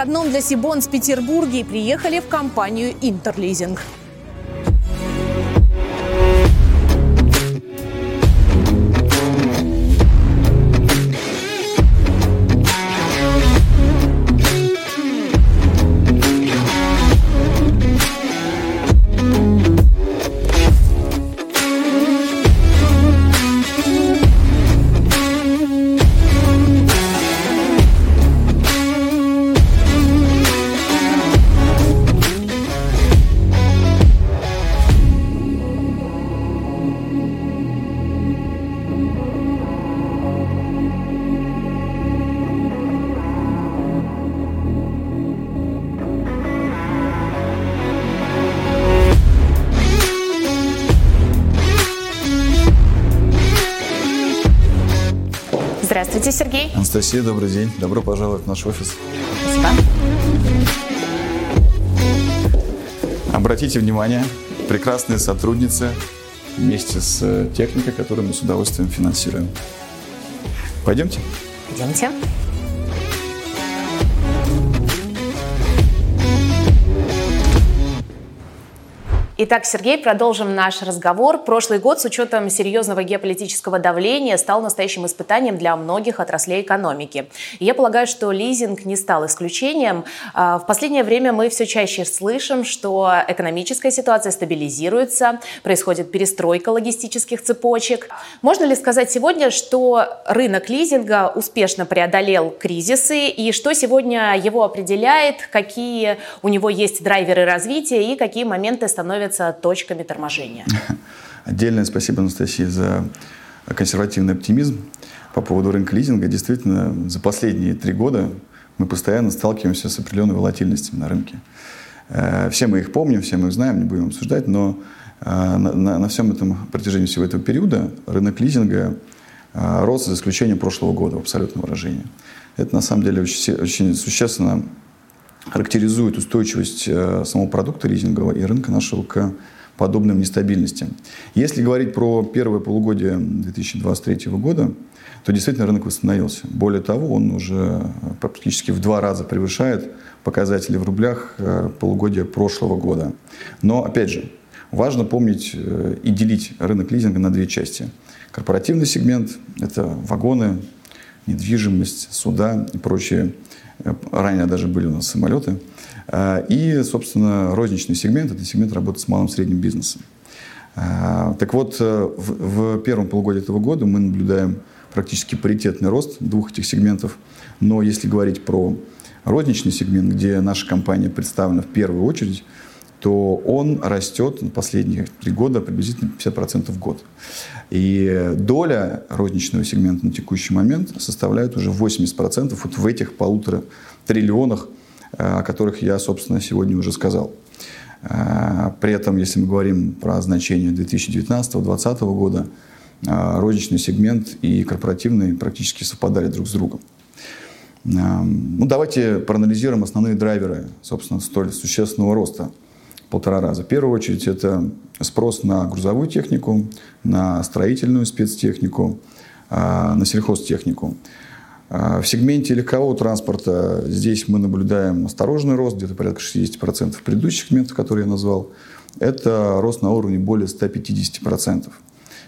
родном для Сибонс Петербурге и приехали в компанию «Интерлизинг». Здравствуйте, Сергей. Анастасия, добрый день. Добро пожаловать в наш офис. Спасибо. Обратите внимание, прекрасные сотрудницы вместе с э, техникой, которую мы с удовольствием финансируем. Пойдемте. Идемте. Итак, Сергей, продолжим наш разговор. Прошлый год с учетом серьезного геополитического давления стал настоящим испытанием для многих отраслей экономики. И я полагаю, что лизинг не стал исключением. А, в последнее время мы все чаще слышим, что экономическая ситуация стабилизируется, происходит перестройка логистических цепочек. Можно ли сказать сегодня, что рынок лизинга успешно преодолел кризисы и что сегодня его определяет, какие у него есть драйверы развития и какие моменты становятся являются точками торможения. Отдельное спасибо, Анастасия, за консервативный оптимизм по поводу рынка лизинга. Действительно, за последние три года мы постоянно сталкиваемся с определенной волатильностью на рынке. Э, все мы их помним, все мы их знаем, не будем обсуждать, но э, на, на, на всем этом протяжении всего этого периода рынок лизинга э, рос за исключением прошлого года в абсолютном выражении. Это на самом деле очень, очень существенно характеризует устойчивость э, самого продукта лизингового и рынка нашего к подобным нестабильностям. Если говорить про первое полугодие 2023 года, то действительно рынок восстановился. Более того, он уже практически в два раза превышает показатели в рублях э, полугодия прошлого года. Но, опять же, важно помнить э, и делить рынок лизинга на две части. Корпоративный сегмент – это вагоны, недвижимость, суда и прочие Ранее даже были у нас самолеты. А, и, собственно, розничный сегмент – это сегмент работы с малым и средним бизнесом. А, так вот, э, в, в первом полугодии этого года мы наблюдаем практически паритетный рост двух этих сегментов. Но если говорить про розничный сегмент, где наша компания представлена в первую очередь, то он растет на последние три года приблизительно 50% в год. И доля розничного сегмента на текущий момент составляет уже 80% вот в этих полутора триллионах, э, о которых я, собственно, сегодня уже сказал. Э, при этом, если мы говорим про значение 2019-2020 года, э, розничный сегмент и корпоративный практически совпадали друг с другом. Ну, давайте проанализируем основные драйверы, собственно, столь существенного роста – полтора раза. В первую очередь это спрос на грузовую технику, на строительную спецтехнику, а, на сельхозтехнику. А, в сегменте легкового транспорта здесь мы наблюдаем осторожный рост, где-то порядка 60% в предыдущих сегментах, которые я назвал. Это рост на уровне более 150%.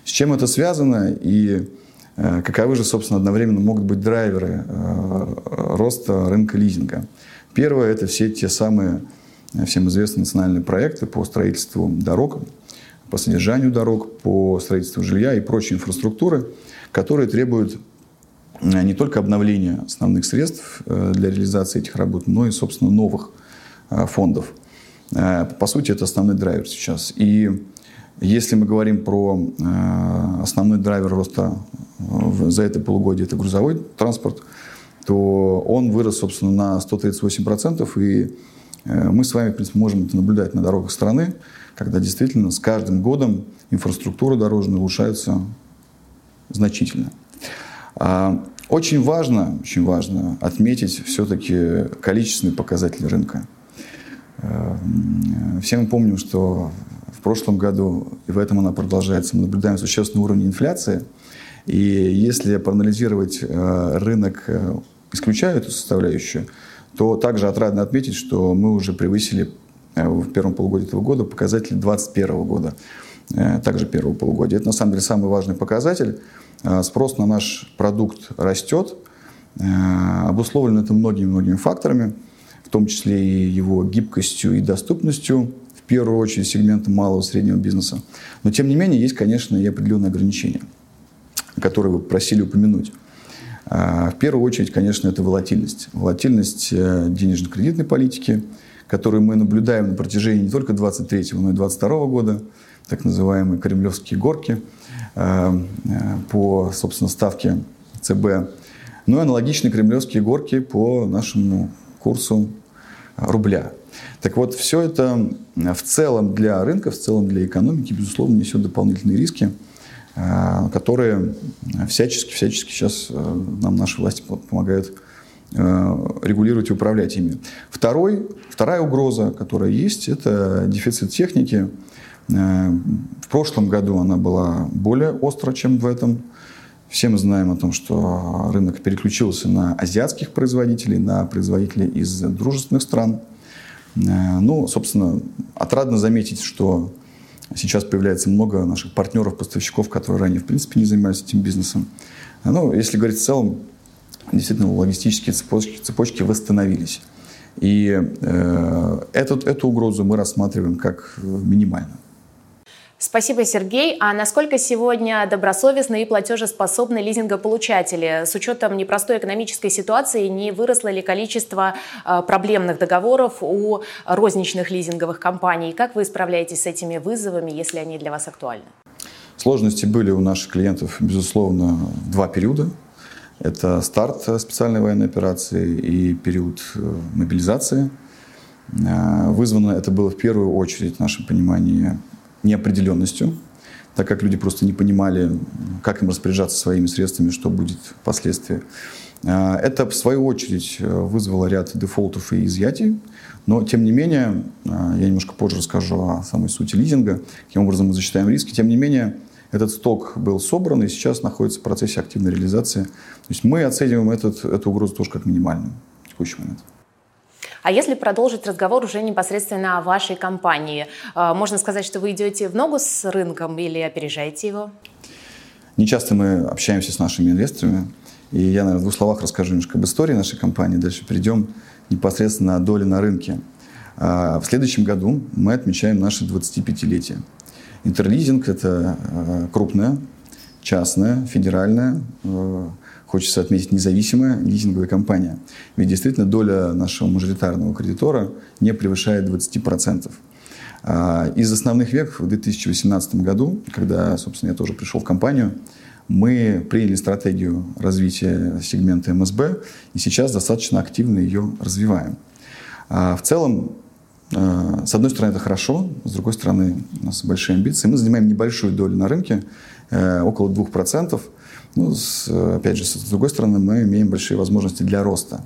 С чем это связано и э, каковы же, собственно, одновременно могут быть драйверы э, роста рынка лизинга? Первое – это все те самые всем известны национальные проекты по строительству дорог, по содержанию дорог, по строительству жилья и прочей инфраструктуры, которые требуют э, не только обновления основных средств э, для реализации этих работ, но и, собственно, новых э, фондов. По сути, это основной драйвер сейчас. И если мы говорим про основной драйвер роста за это полугодие, это грузовой транспорт, то он вырос, собственно, на 138%, и мы с вами, в принципе, можем это наблюдать на дорогах страны, когда действительно с каждым годом инфраструктура дорожная улучшается значительно. А, очень важно, очень важно отметить все-таки количественные показатели рынка. Э, все мы помним, что в прошлом году, и в этом она продолжается, мы наблюдаем существенный уровень инфляции. И если проанализировать э, рынок исключаю эту составляющую, то также отрадно отметить, что мы уже превысили э, в первом полугодии этого года показатели 2021 года, э, также первого полугодия. Это на самом деле самый важный показатель. Э, спрос на наш продукт растет, обусловлено это многими-многими факторами, в том числе и его гибкостью и доступностью, в первую очередь сегмента малого и среднего бизнеса. Но тем не менее есть, конечно, и определенные ограничения, которые вы просили упомянуть. А, в первую очередь, конечно, это волатильность. Волатильность э, денежно-кредитной политики, которую мы наблюдаем на протяжении не только 23 но и 22 года, так называемые кремлевские горки э, э, по, собственно, ставке ЦБ, но и аналогичные кремлевские горки по нашему курсу рубля. Так вот, все это в целом для рынка, в целом для экономики, безусловно, несет дополнительные риски – которые всячески, всячески сейчас э, нам наши власти помогают э, регулировать и управлять ими. Второй, вторая угроза, которая есть, это дефицит техники. В прошлом году она была более остра, чем в этом. Все мы знаем о том, что рынок переключился на азиатских производителей, на производителей из дружественных стран. Ну, собственно, отрадно заметить, что Сейчас появляется много наших партнеров, поставщиков, которые ранее, в принципе, не занимались этим бизнесом. Ну, если говорить в целом, действительно, логистические цепочки, цепочки восстановились. И э, эту, эту угрозу мы рассматриваем как минимальную. Спасибо, Сергей. А насколько сегодня добросовестны и платежеспособны лизингополучатели? С учетом непростой экономической ситуации, не выросло ли количество а, проблемных договоров у розничных лизинговых компаний? Как вы справляетесь с этими вызовами, если они для вас актуальны? Сложности были у наших клиентов, безусловно, два периода. Это старт специальной военной операции и период э, мобилизации. Э, вызвано это было в первую очередь, в нашем понимании, неопределенностью, так как люди просто не понимали, как им распоряжаться своими средствами, что будет впоследствии. А, это, в свою очередь, вызвало ряд дефолтов и изъятий, но, тем не менее, а, я немножко позже расскажу о самой сути лизинга, каким образом мы засчитаем риски, тем не менее, этот сток был собран и сейчас находится в процессе активной реализации. То есть мы оцениваем этот, эту угрозу тоже как минимальную в текущий момент. А если продолжить разговор уже непосредственно о вашей компании, э, можно сказать, что вы идете в ногу с рынком или опережаете его? Не часто мы общаемся с нашими инвесторами. И я, наверное, в двух словах расскажу немножко об истории нашей компании. Дальше перейдем непосредственно на доли на рынке. А, в следующем году мы отмечаем наше 25-летие. Интерлизинг – это э, крупная, частная, федеральная э, хочется отметить, независимая лизинговая компания. Ведь действительно доля нашего мажоритарного кредитора не превышает 20%. А, из основных век в 2018 году, когда, собственно, я тоже пришел в компанию, мы приняли стратегию развития сегмента МСБ и сейчас достаточно активно ее развиваем. А, в целом, а, с одной стороны, это хорошо, с другой стороны, у нас большие амбиции. Мы занимаем небольшую долю на рынке, э, около 2%. Ну, с, опять же, с другой стороны, мы имеем большие возможности для роста.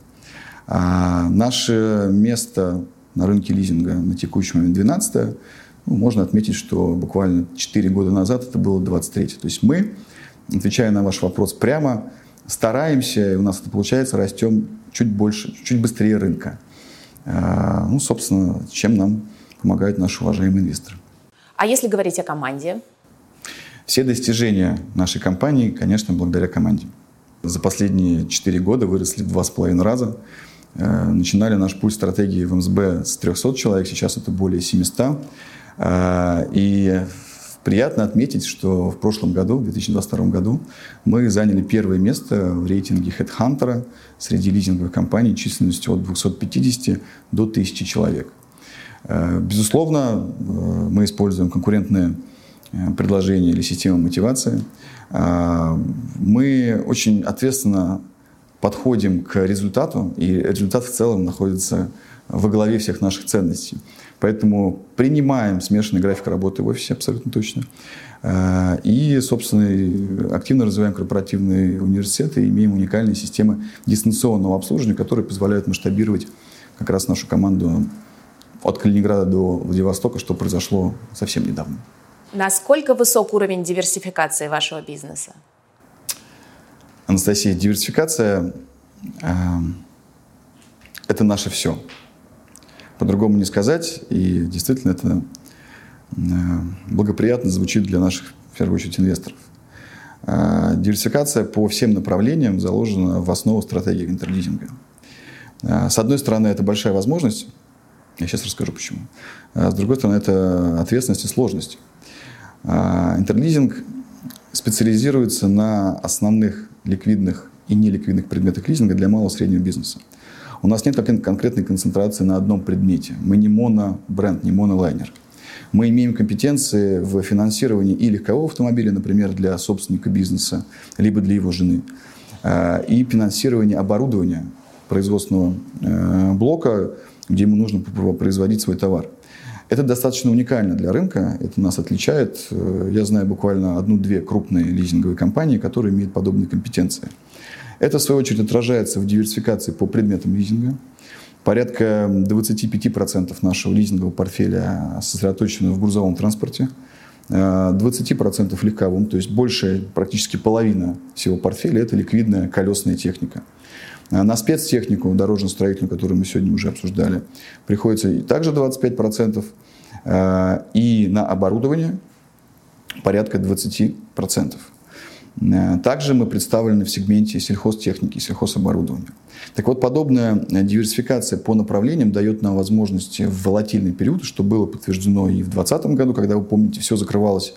А наше место на рынке лизинга на текущий момент 12 ну, можно отметить, что буквально 4 года назад это было 23 То есть мы, отвечая на ваш вопрос прямо, стараемся, и у нас это получается, растем чуть больше, чуть быстрее рынка. А, ну, собственно, чем нам помогают наши уважаемые инвесторы. А если говорить о команде? Все достижения нашей компании, конечно, благодаря команде. За последние 4 года выросли в 2,5 раза. Э, начинали наш путь стратегии в МСБ с 300 человек, сейчас это более 700. Э, и приятно отметить, что в прошлом году, в 2022 году, мы заняли первое место в рейтинге HeadHunter среди лизинговых компаний численностью от 250 до 1000 человек. Э, безусловно, мы используем конкурентные предложение или система мотивации. А, мы очень ответственно подходим к результату, и результат в целом находится во главе всех наших ценностей. Поэтому принимаем смешанный график работы в офисе абсолютно точно. А, и, собственно, активно развиваем корпоративные университеты и имеем уникальные системы дистанционного обслуживания, которые позволяют масштабировать как раз нашу команду от Калининграда до Владивостока, что произошло совсем недавно. Насколько высок уровень диверсификации вашего бизнеса? Анастасия, диверсификация это наше все. По-другому не сказать, и действительно это благоприятно звучит для наших, в первую очередь, инвесторов. Диверсификация по всем направлениям заложена в основу стратегии интерлизинга. С одной стороны, это большая возможность, я сейчас расскажу почему. С другой стороны, это ответственность и сложность. Интерлизинг специализируется на основных ликвидных и неликвидных предметах лизинга для малого и среднего бизнеса. У нас нет конкретной концентрации на одном предмете. Мы не монобренд, не монолайнер. Мы имеем компетенции в финансировании и легкового автомобиля, например, для собственника бизнеса, либо для его жены, э, и финансирование оборудования производственного э, блока, где ему нужно производить свой товар. Это достаточно уникально для рынка, это нас отличает. Э, я знаю буквально одну-две крупные лизинговые компании, которые имеют подобные компетенции. Это, в свою очередь, отражается в диверсификации по предметам лизинга. Порядка 25% нашего лизингового портфеля сосредоточено в грузовом транспорте, 20% э, легковом, то есть большая, практически половина всего портфеля – это ликвидная колесная техника. Э, на спецтехнику, дорожно-строительную, которую мы сегодня уже обсуждали, приходится также 25%, э, и на оборудование порядка 20%. Э, также мы представлены в сегменте сельхозтехники, сельхозоборудования. Так вот, подобная диверсификация по направлениям дает нам возможности в волатильный период, что было подтверждено и в 2020 году, когда, вы помните, все закрывалось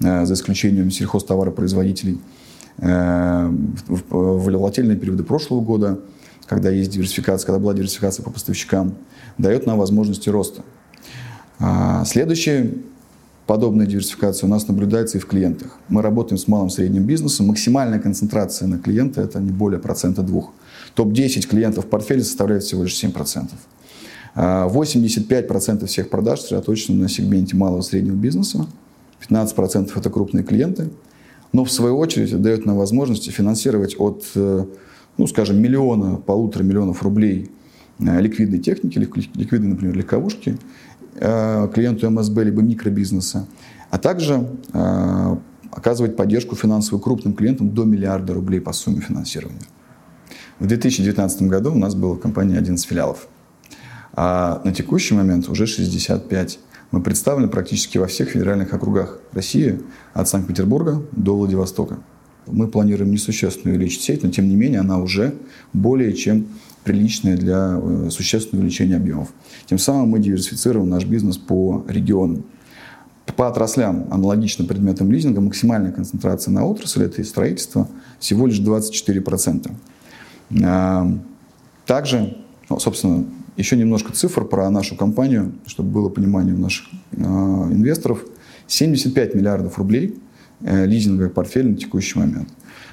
за исключением сельхозтоваропроизводителей – волатильные периоды прошлого года, когда есть диверсификация, когда была диверсификация по поставщикам, дает нам возможности роста. А, следующая подобная диверсификация у нас наблюдается и в клиентах. Мы работаем с малым и средним бизнесом. Максимальная концентрация на клиента – это не более процента двух. Топ-10 клиентов в портфеле составляет всего лишь 7%. 85% а, всех продаж сосредоточены на сегменте малого и среднего бизнеса. 15% это крупные клиенты – но в свою очередь дает нам возможность финансировать от, э, ну, скажем, миллиона, полутора миллионов рублей э, ликвидной техники, ликвидной, например, легковушки, э, клиенту МСБ либо микробизнеса, а также оказывать поддержку финансовую крупным клиентам до миллиарда рублей по сумме финансирования. В 2019 году у нас была в компании 11 филиалов, а на текущий момент уже 65 мы представлены практически во всех федеральных округах России, от Санкт-Петербурга до Владивостока. Мы планируем несущественную увеличить сеть, но тем не менее она уже более чем приличная для э, существенного увеличения объемов. Тем самым мы диверсифицируем наш бизнес по регионам. По отраслям, аналогично предметам лизинга, максимальная концентрация на отрасль – это строительство всего лишь 24%. Также, ну, собственно, еще немножко цифр про нашу компанию, чтобы было понимание у наших э, инвесторов. 75 миллиардов рублей э, лизинговый портфель на текущий момент.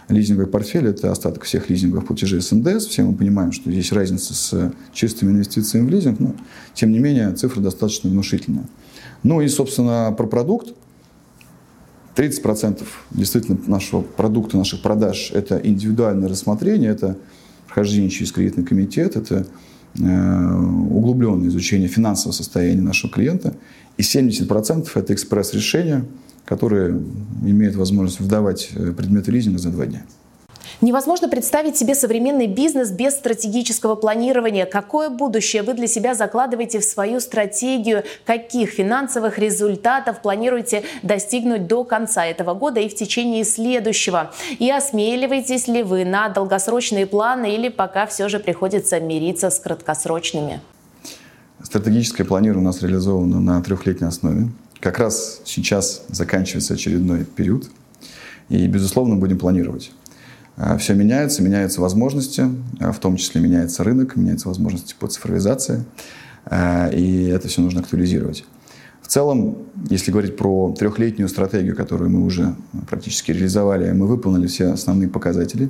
Лизинговый портфель – это остаток всех лизинговых платежей с НДС. Все мы понимаем, что здесь разница с чистыми инвестициями в лизинг, но, тем не менее, цифра достаточно внушительная. Ну и, собственно, про продукт. 30% действительно нашего продукта, наших продаж – это индивидуальное рассмотрение, это прохождение через кредитный комитет, это углубленное изучение финансового состояния нашего клиента. И 70% это экспресс-решения, которые имеют возможность выдавать э, предметы лизинга за два дня. Невозможно представить себе современный бизнес без стратегического планирования. Какое будущее вы для себя закладываете в свою стратегию? Каких финансовых результатов планируете достигнуть до конца этого года и в течение следующего? И осмеливаетесь ли вы на долгосрочные планы или пока все же приходится мириться с краткосрочными? Стратегическое планирование у нас реализовано на трехлетней основе. Как раз сейчас заканчивается очередной период. И, безусловно, будем планировать. А, все меняется, меняются возможности, а, в том числе меняется рынок, меняются возможности по цифровизации, а, и это все нужно актуализировать. В целом, если говорить про трехлетнюю стратегию, которую мы уже практически реализовали, мы выполнили все основные показатели.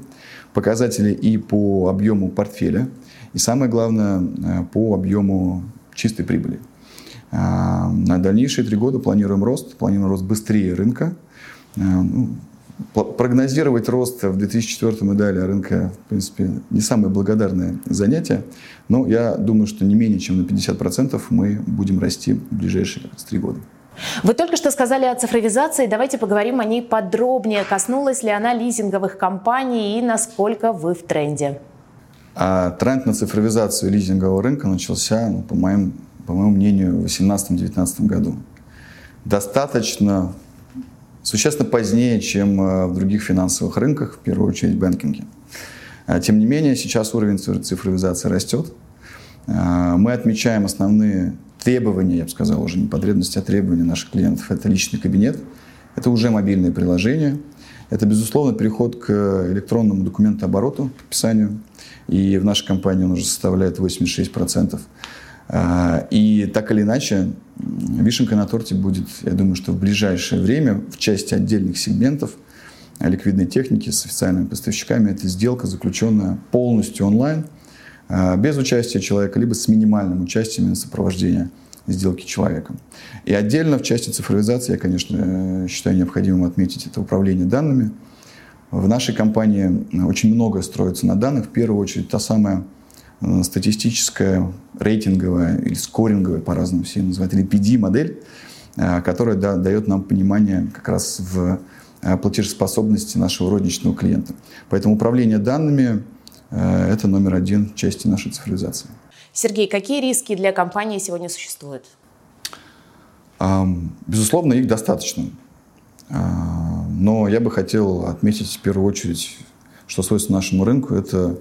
Показатели и по объему портфеля, и самое главное, по объему чистой прибыли. На дальнейшие три года планируем рост, планируем рост быстрее рынка. Прогнозировать рост в 2004 и далее рынка, в принципе, не самое благодарное занятие. Но я думаю, что не менее чем на 50% мы будем расти в ближайшие три года. Вы только что сказали о цифровизации. Давайте поговорим о ней подробнее. Коснулась ли она лизинговых компаний и насколько вы в тренде? А тренд на цифровизацию лизингового рынка начался, ну, по, моим, по моему мнению, в 2018-2019 году. Достаточно, существенно позднее, чем э, в других финансовых рынках, в первую очередь в банкинге. А, тем не менее, сейчас уровень цифровизации растет. А, мы отмечаем основные требования, я бы сказал, уже не потребности, а требования наших клиентов. Это личный кабинет, это уже мобильное приложение, это, безусловно, переход к электронному документообороту, подписанию. И в нашей компании он уже составляет 86%. А, и так или иначе, вишенка на торте будет, я думаю, что в ближайшее время в части отдельных сегментов ликвидной техники с официальными поставщиками это сделка, заключенная полностью онлайн, а, без участия человека, либо с минимальным участием на сопровождения сделки человеком. И отдельно в части цифровизации я, конечно, считаю необходимым отметить это управление данными. В нашей компании очень многое строится на данных. В первую очередь та самая статистическая, рейтинговая или скоринговая, по-разному все называют, или PD-модель, э, которая да, дает нам понимание как раз в э, платежеспособности нашего розничного клиента. Поэтому управление данными – это номер один в части нашей цифровизации. Сергей, какие риски для компании сегодня существуют? Безусловно, их достаточно. А, но я бы хотел отметить в первую очередь, что свойственно нашему рынку, это а,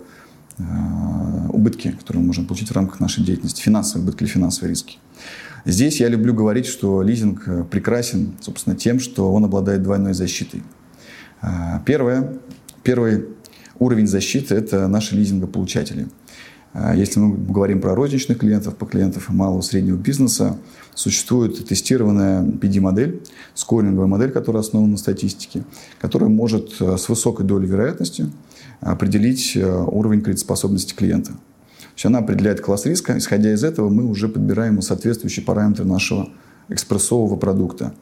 убытки, которые мы можем получить в рамках нашей деятельности, финансовые убытки или финансовые риски. Здесь я люблю говорить, что лизинг э, прекрасен, собственно, тем, что он обладает двойной защитой. А, первое, первый уровень защиты – это наши лизингополучатели – если мы говорим про розничных клиентов, по клиентов малого и среднего бизнеса, существует тестированная PD-модель, скоринговая модель, которая основана на статистике, которая может э, с высокой долей вероятности определить э, уровень кредитоспособности клиента. То есть она определяет класс риска. Исходя из этого, мы уже подбираем соответствующие параметры нашего экспрессового продукта.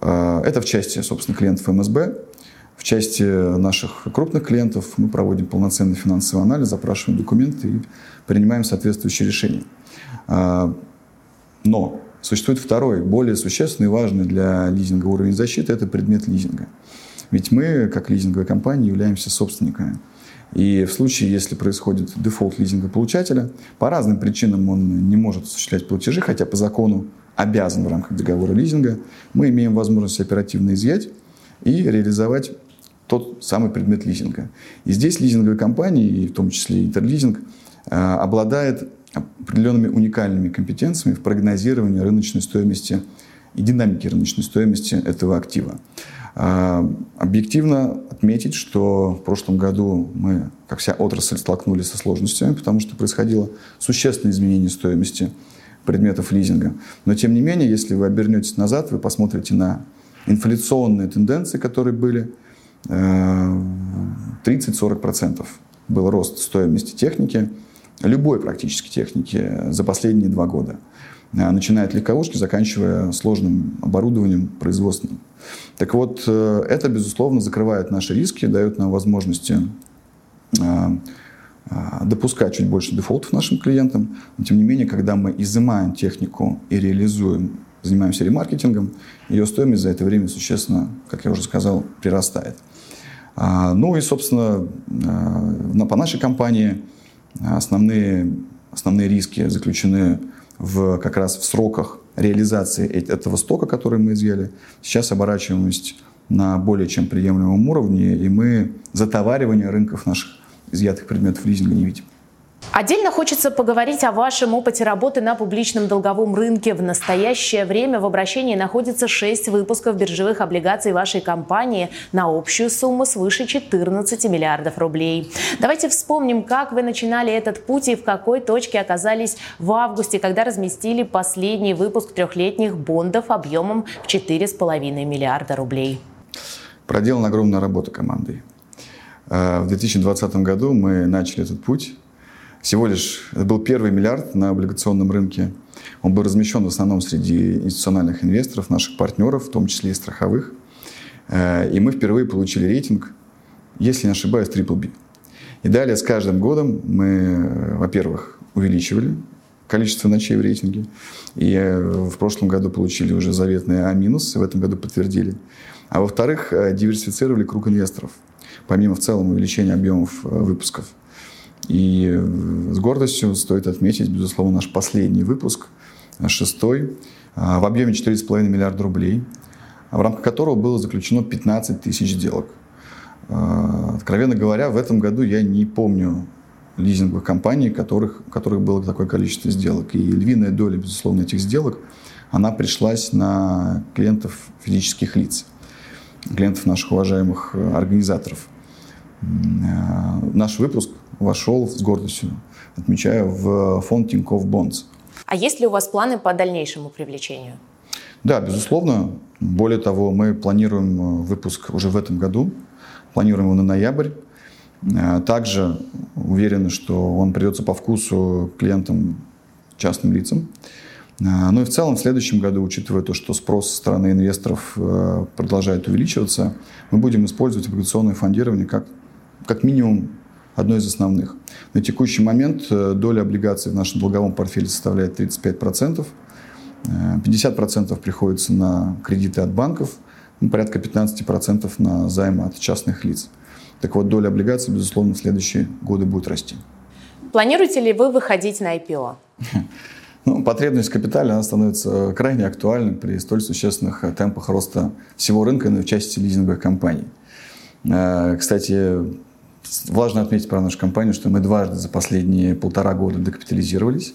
Э, это в части, собственно, клиентов МСБ. В части наших крупных клиентов мы проводим полноценный финансовый анализ, запрашиваем документы и принимаем соответствующие решения. А, но существует второй, более существенный и важный для лизинга уровень защиты – это предмет лизинга. Ведь мы, как лизинговая компания, являемся собственниками. И в случае, если происходит дефолт лизингополучателя, по разным причинам он не может осуществлять платежи, хотя по закону обязан в рамках договора лизинга, мы имеем возможность оперативно изъять и реализовать тот самый предмет лизинга. И здесь лизинговые компании, и в том числе Интерлизинг, э, обладает определенными уникальными компетенциями в прогнозировании рыночной стоимости и динамики рыночной стоимости этого актива. Э, объективно отметить, что в прошлом году мы, как вся отрасль, столкнулись со сложностями, потому что происходило существенное изменение стоимости предметов лизинга. Но тем не менее, если вы обернетесь назад, вы посмотрите на инфляционные тенденции, которые были, 30-40% э, был рост стоимости техники, любой практически техники за последние два года. Э, начиная от легковушки, заканчивая сложным оборудованием производственным. Так вот, э, это, безусловно, закрывает наши риски, дает нам возможности допускать чуть больше дефолтов нашим клиентам. Но, тем не менее, когда мы изымаем технику и реализуем занимаемся ремаркетингом, ее стоимость за это время существенно, как я уже сказал, прирастает. А, ну и, собственно, а, по нашей компании основные, основные риски заключены в, как раз в сроках реализации этого стока, который мы изъяли. Сейчас оборачиваемость на более чем приемлемом уровне, и мы затоваривание рынков наших изъятых предметов лизинга не видим. Отдельно хочется поговорить о вашем опыте работы на публичном долговом рынке. В настоящее время в обращении находится 6 выпусков биржевых облигаций вашей компании на общую сумму свыше 14 миллиардов рублей. Давайте вспомним, как вы начинали этот путь и в какой точке оказались в августе, когда разместили последний выпуск трехлетних бондов объемом в 4,5 миллиарда рублей. Проделана огромная работа командой. Э, в 2020 году мы начали этот путь всего лишь это был первый миллиард на облигационном рынке. Он был размещен в основном среди институциональных инвесторов, наших партнеров, в том числе и страховых. Э, и мы впервые получили рейтинг, если не ошибаюсь, BBB. И далее с каждым годом мы, э, во-первых, увеличивали количество ночей в рейтинге. И э, в прошлом году получили уже заветные А-, в этом году подтвердили. А во-вторых, диверсифицировали круг инвесторов, помимо в целом увеличения объемов выпусков. И с гордостью стоит отметить, безусловно, наш последний выпуск, шестой, в объеме 4,5 миллиарда рублей, в рамках которого было заключено 15 тысяч сделок. Откровенно говоря, в этом году я не помню лизинговых компаний, которых, у которых было такое количество сделок. И львиная доля, безусловно, этих сделок, она пришлась на клиентов физических лиц, клиентов наших уважаемых э, организаторов. Э, наш выпуск вошел с гордостью, отмечаю, в фонд Тинькофф Бонс. А есть ли у вас планы по дальнейшему привлечению? Да, безусловно. Более того, мы планируем э, выпуск уже в этом году. Планируем его на ноябрь. Э, также уверены, что он придется по вкусу клиентам, частным лицам. Ну и в целом в следующем году, учитывая то, что спрос со стороны инвесторов продолжает увеличиваться, мы будем использовать облигационное фондирование как, как минимум одно из основных. На текущий момент доля облигаций в нашем долговом портфеле составляет 35%. 50% приходится на кредиты от банков, ну, порядка 15% на займы от частных лиц. Так вот, доля облигаций, безусловно, в следующие годы будет расти. Планируете ли вы выходить на IPO? Ну, потребность в капитале она становится крайне актуальной при столь существенных темпах роста всего рынка, но и в части лизинговых компаний. Э, кстати, важно отметить про нашу компанию, что мы дважды за последние полтора года докапитализировались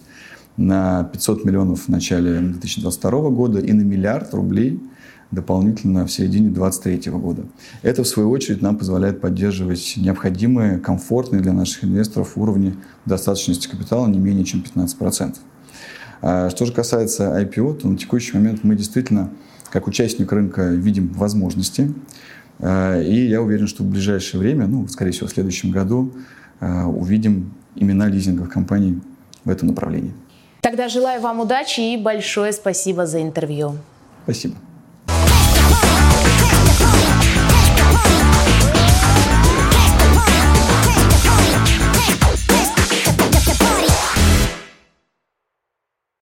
на 500 миллионов в начале 2022 года и на миллиард рублей – дополнительно в середине 2023 года. Это, в свою очередь, нам позволяет поддерживать необходимые, комфортные для наших инвесторов уровни достаточности капитала не менее чем 15%. А что же касается IPO, то на текущий момент мы действительно, как участник рынка, видим возможности. А, и я уверен, что в ближайшее время, ну, скорее всего, в следующем году, а, увидим имена лизинговых компаний в этом направлении. Тогда желаю вам удачи и большое спасибо за интервью. Спасибо.